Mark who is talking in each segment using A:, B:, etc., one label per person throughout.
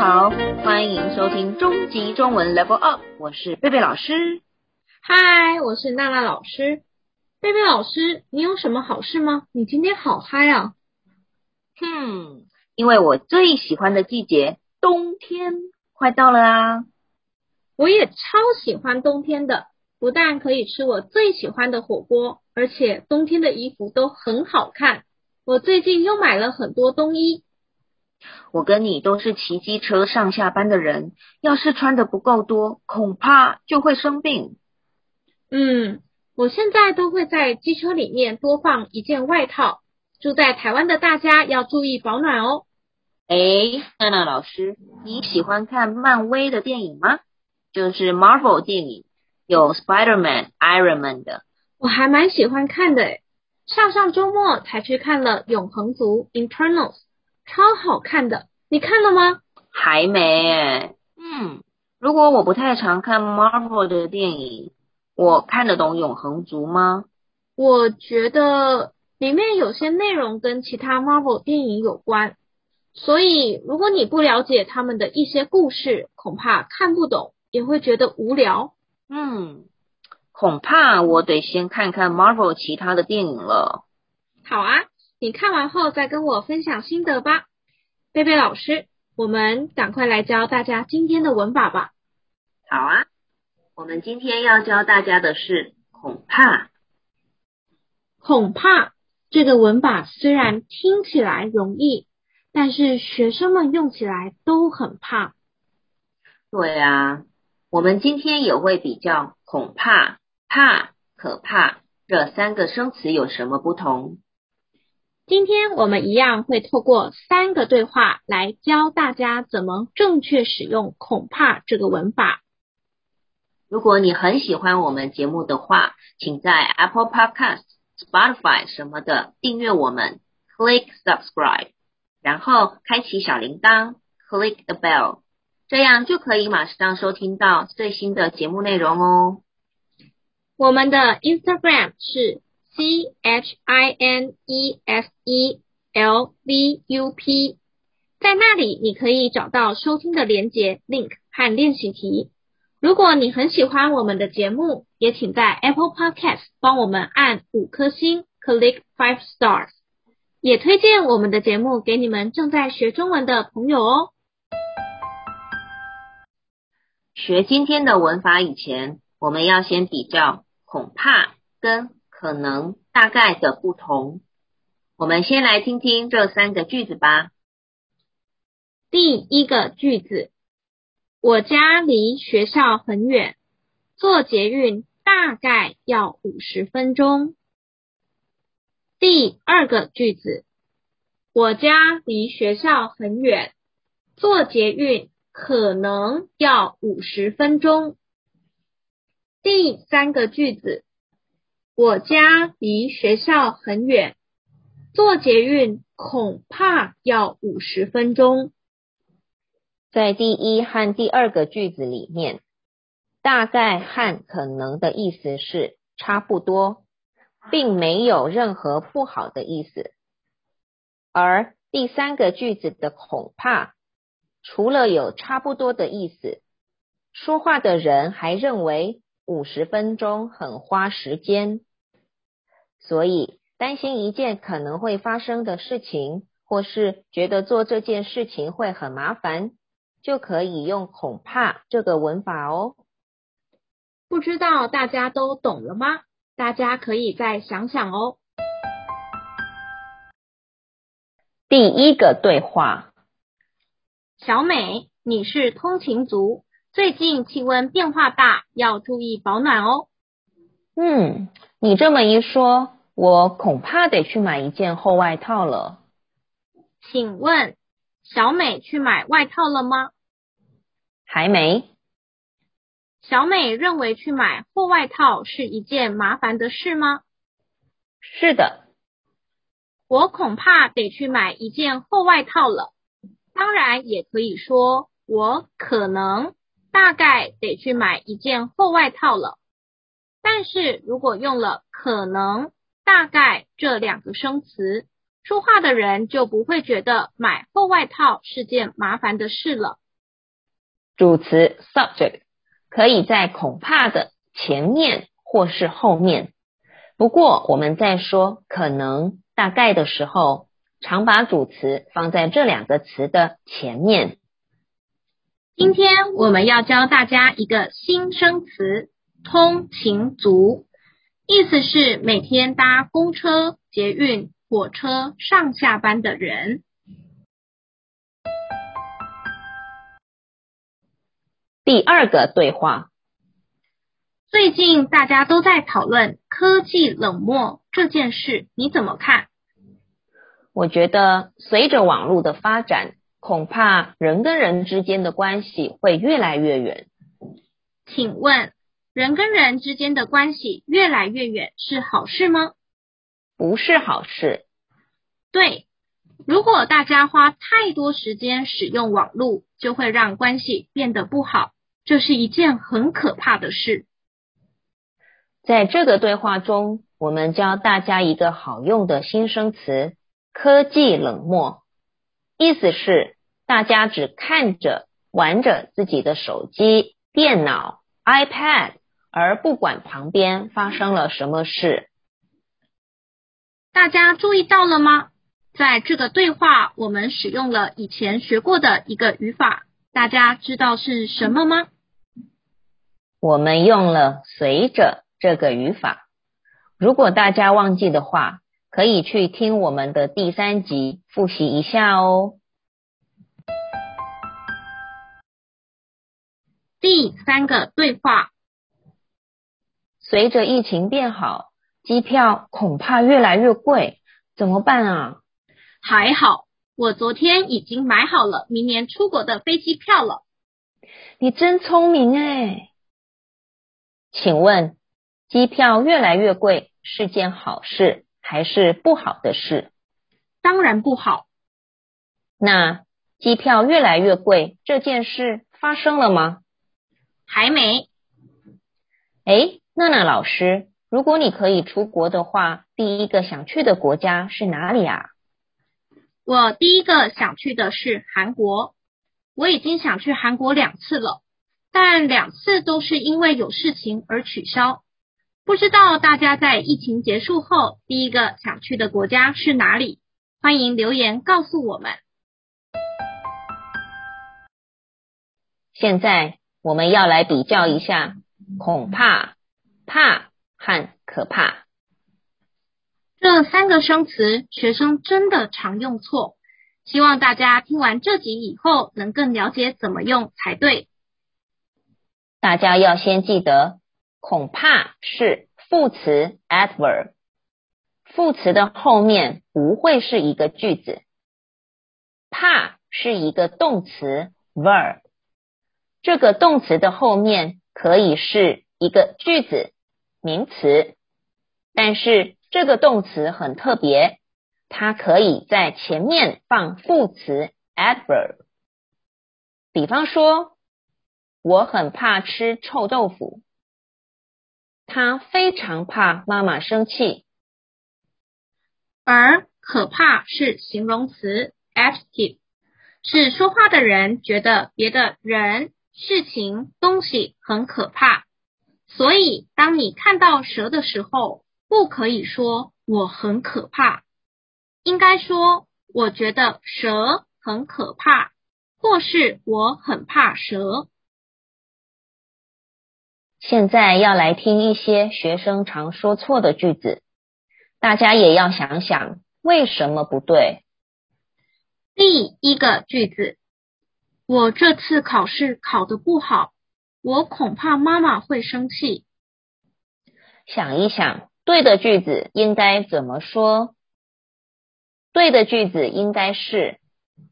A: 好，欢迎收听终极中文 Level Up，我是贝贝老师。
B: 嗨，我是娜娜老师。贝贝老师，你有什么好事吗？你今天好嗨啊！
A: 哼，因为我最喜欢的季节冬天快到了啊！
B: 我也超喜欢冬天的，不但可以吃我最喜欢的火锅，而且冬天的衣服都很好看。我最近又买了很多冬衣。
A: 我跟你都是骑机车上下班的人，要是穿的不够多，恐怕就会生病。
B: 嗯，我现在都会在机车里面多放一件外套。住在台湾的大家要注意保暖哦。
A: 哎，娜娜老师，你喜欢看漫威的电影吗？就是 Marvel 电影，有 Spider-Man、Iron Man 的。
B: 我还蛮喜欢看的诶，上上周末才去看了《永恒族》Eternals。超好看的，你看了吗？
A: 还没。嗯，如果我不太常看 Marvel 的电影，我看得懂《永恒族》吗？
B: 我觉得里面有些内容跟其他 Marvel 电影有关，所以如果你不了解他们的一些故事，恐怕看不懂，也会觉得无聊。
A: 嗯，恐怕我得先看看 Marvel 其他的电影了。
B: 好啊。你看完后再跟我分享心得吧，贝贝老师，我们赶快来教大家今天的文法吧。
A: 好啊，我们今天要教大家的是恐怕。
B: 恐怕这个文法虽然听起来容易，但是学生们用起来都很怕。
A: 对啊，我们今天也会比较恐怕、怕、可怕这三个生词有什么不同。
B: 今天我们一样会透过三个对话来教大家怎么正确使用“恐怕”这个文法。
A: 如果你很喜欢我们节目的话，请在 Apple Podcast、Spotify 什么的订阅我们，Click Subscribe，然后开启小铃铛，Click the Bell，这样就可以马上收听到最新的节目内容哦。
B: 我们的 Instagram 是。C H I N E S E L V U P，在那里你可以找到收听的连接 link 和练习题。如果你很喜欢我们的节目，也请在 Apple Podcast 帮我们按五颗星，click five stars。也推荐我们的节目给你们正在学中文的朋友哦。
A: 学今天的文法以前，我们要先比较恐怕跟。可能大概的不同，我们先来听听这三个句子吧。
B: 第一个句子，我家离学校很远，坐捷运大概要五十分钟。第二个句子，我家离学校很远，坐捷运可能要五十分钟。第三个句子。我家离学校很远，坐捷运恐怕要五十分钟。
A: 在第一和第二个句子里面，大概和可能的意思是差不多，并没有任何不好的意思。而第三个句子的恐怕，除了有差不多的意思，说话的人还认为五十分钟很花时间。所以，担心一件可能会发生的事情，或是觉得做这件事情会很麻烦，就可以用恐怕这个文法哦。
B: 不知道大家都懂了吗？大家可以再想想哦。
A: 第一个对话：
B: 小美，你是通勤族，最近气温变化大，要注意保暖哦。
A: 嗯。你这么一说，我恐怕得去买一件厚外套了。
B: 请问，小美去买外套了吗？
A: 还没。
B: 小美认为去买厚外套是一件麻烦的事吗？
A: 是的。
B: 我恐怕得去买一件厚外套了。当然，也可以说，我可能大概得去买一件厚外套了。但是如果用了可能、大概这两个生词，说话的人就不会觉得买厚外套是件麻烦的事了，
A: 主词 subject 可以在恐怕的前面或是后面。不过我们在说可能、大概的时候，常把主词放在这两个词的前面。
B: 今天我们要教大家一个新生词“通勤族”，意思是每天搭公车、捷运、火车上下班的人。
A: 第二个对话：
B: 最近大家都在讨论科技冷漠这件事，你怎么看？
A: 我觉得随着网络的发展。恐怕人跟人之间的关系会越来越远。
B: 请问，人跟人之间的关系越来越远是好事吗？
A: 不是好事。
B: 对，如果大家花太多时间使用网络，就会让关系变得不好，这是一件很可怕的事。
A: 在这个对话中，我们教大家一个好用的新生词“科技冷漠”。意思是，大家只看着、玩着自己的手机、电脑、iPad，而不管旁边发生了什么事。
B: 大家注意到了吗？在这个对话，我们使用了以前学过的一个语法，大家知道是什么吗？
A: 我们用了“随着”这个语法。如果大家忘记的话，可以去听我们的第三集复习一下哦。
B: 第三个对话：
A: 随着疫情变好，机票恐怕越来越贵，怎么办啊？
B: 还好，我昨天已经买好了明年出国的飞机票了。
A: 你真聪明哎！请问，机票越来越贵是件好事？还是不好的事？
B: 当然不好。
A: 那机票越来越贵这件事发生了吗？
B: 还没。
A: 诶，娜娜老师，如果你可以出国的话，第一个想去的国家是哪里啊？
B: 我第一个想去的是韩国。我已经想去韩国两次了，但两次都是因为有事情而取消。不知道大家在疫情结束后第一个想去的国家是哪里？欢迎留言告诉我们。
A: 现在我们要来比较一下恐怕、怕和可怕
B: 这三个生词，学生真的常用错。希望大家听完这集以后能更了解怎么用才对。
A: 大家要先记得。恐怕是副词 adverb，副词的后面不会是一个句子。怕是一个动词 verb，这个动词的后面可以是一个句子名词，但是这个动词很特别，它可以在前面放副词 adverb。比方说，我很怕吃臭豆腐。他非常怕妈妈生气，
B: 而可怕是形容词 adjective，是说话的人觉得别的人、事情、东西很可怕。所以，当你看到蛇的时候，不可以说我很可怕，应该说我觉得蛇很可怕，或是我很怕蛇。
A: 现在要来听一些学生常说错的句子，大家也要想想为什么不对。
B: 第一个句子，我这次考试考得不好，我恐怕妈妈会生气。
A: 想一想，对的句子应该怎么说？对的句子应该是，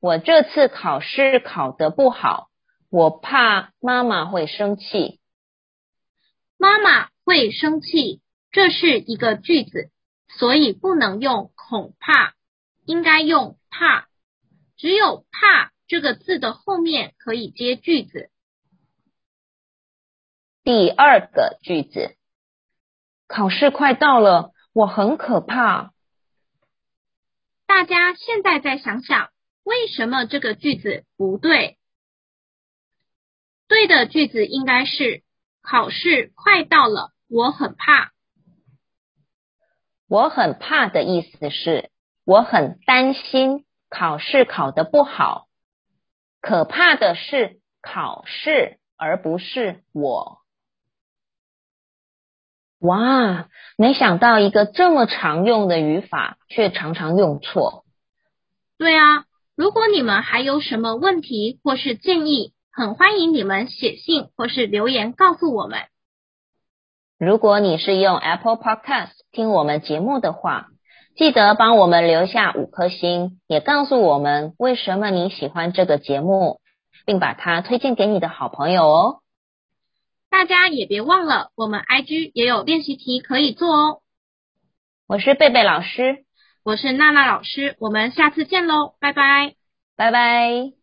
A: 我这次考试考得不好，我怕妈妈会生气。
B: 妈妈会生气，这是一个句子，所以不能用恐怕，应该用怕。只有怕这个字的后面可以接句子。
A: 第二个句子，考试快到了，我很可怕。
B: 大家现在再想想，为什么这个句子不对？对的句子应该是考试快到了，我很怕。
A: 我很怕的意思是我很担心考试考得不好。可怕的是考试，而不是我。哇，没想到一个这么常用的语法，却常常用错。
B: 对啊，如果你们还有什么问题或是建议，很欢迎你们写信或是留言告诉我们。
A: 如果你是用 Apple Podcast 听我们节目的话，记得帮我们留下五颗星，也告诉我们为什么你喜欢这个节目，并把它推荐给你的好朋友哦。
B: 大家也别忘了，我们 IG 也有练习题可以做哦。
A: 我是贝贝老师，
B: 我是娜娜老师，我们下次见喽，拜拜，
A: 拜拜。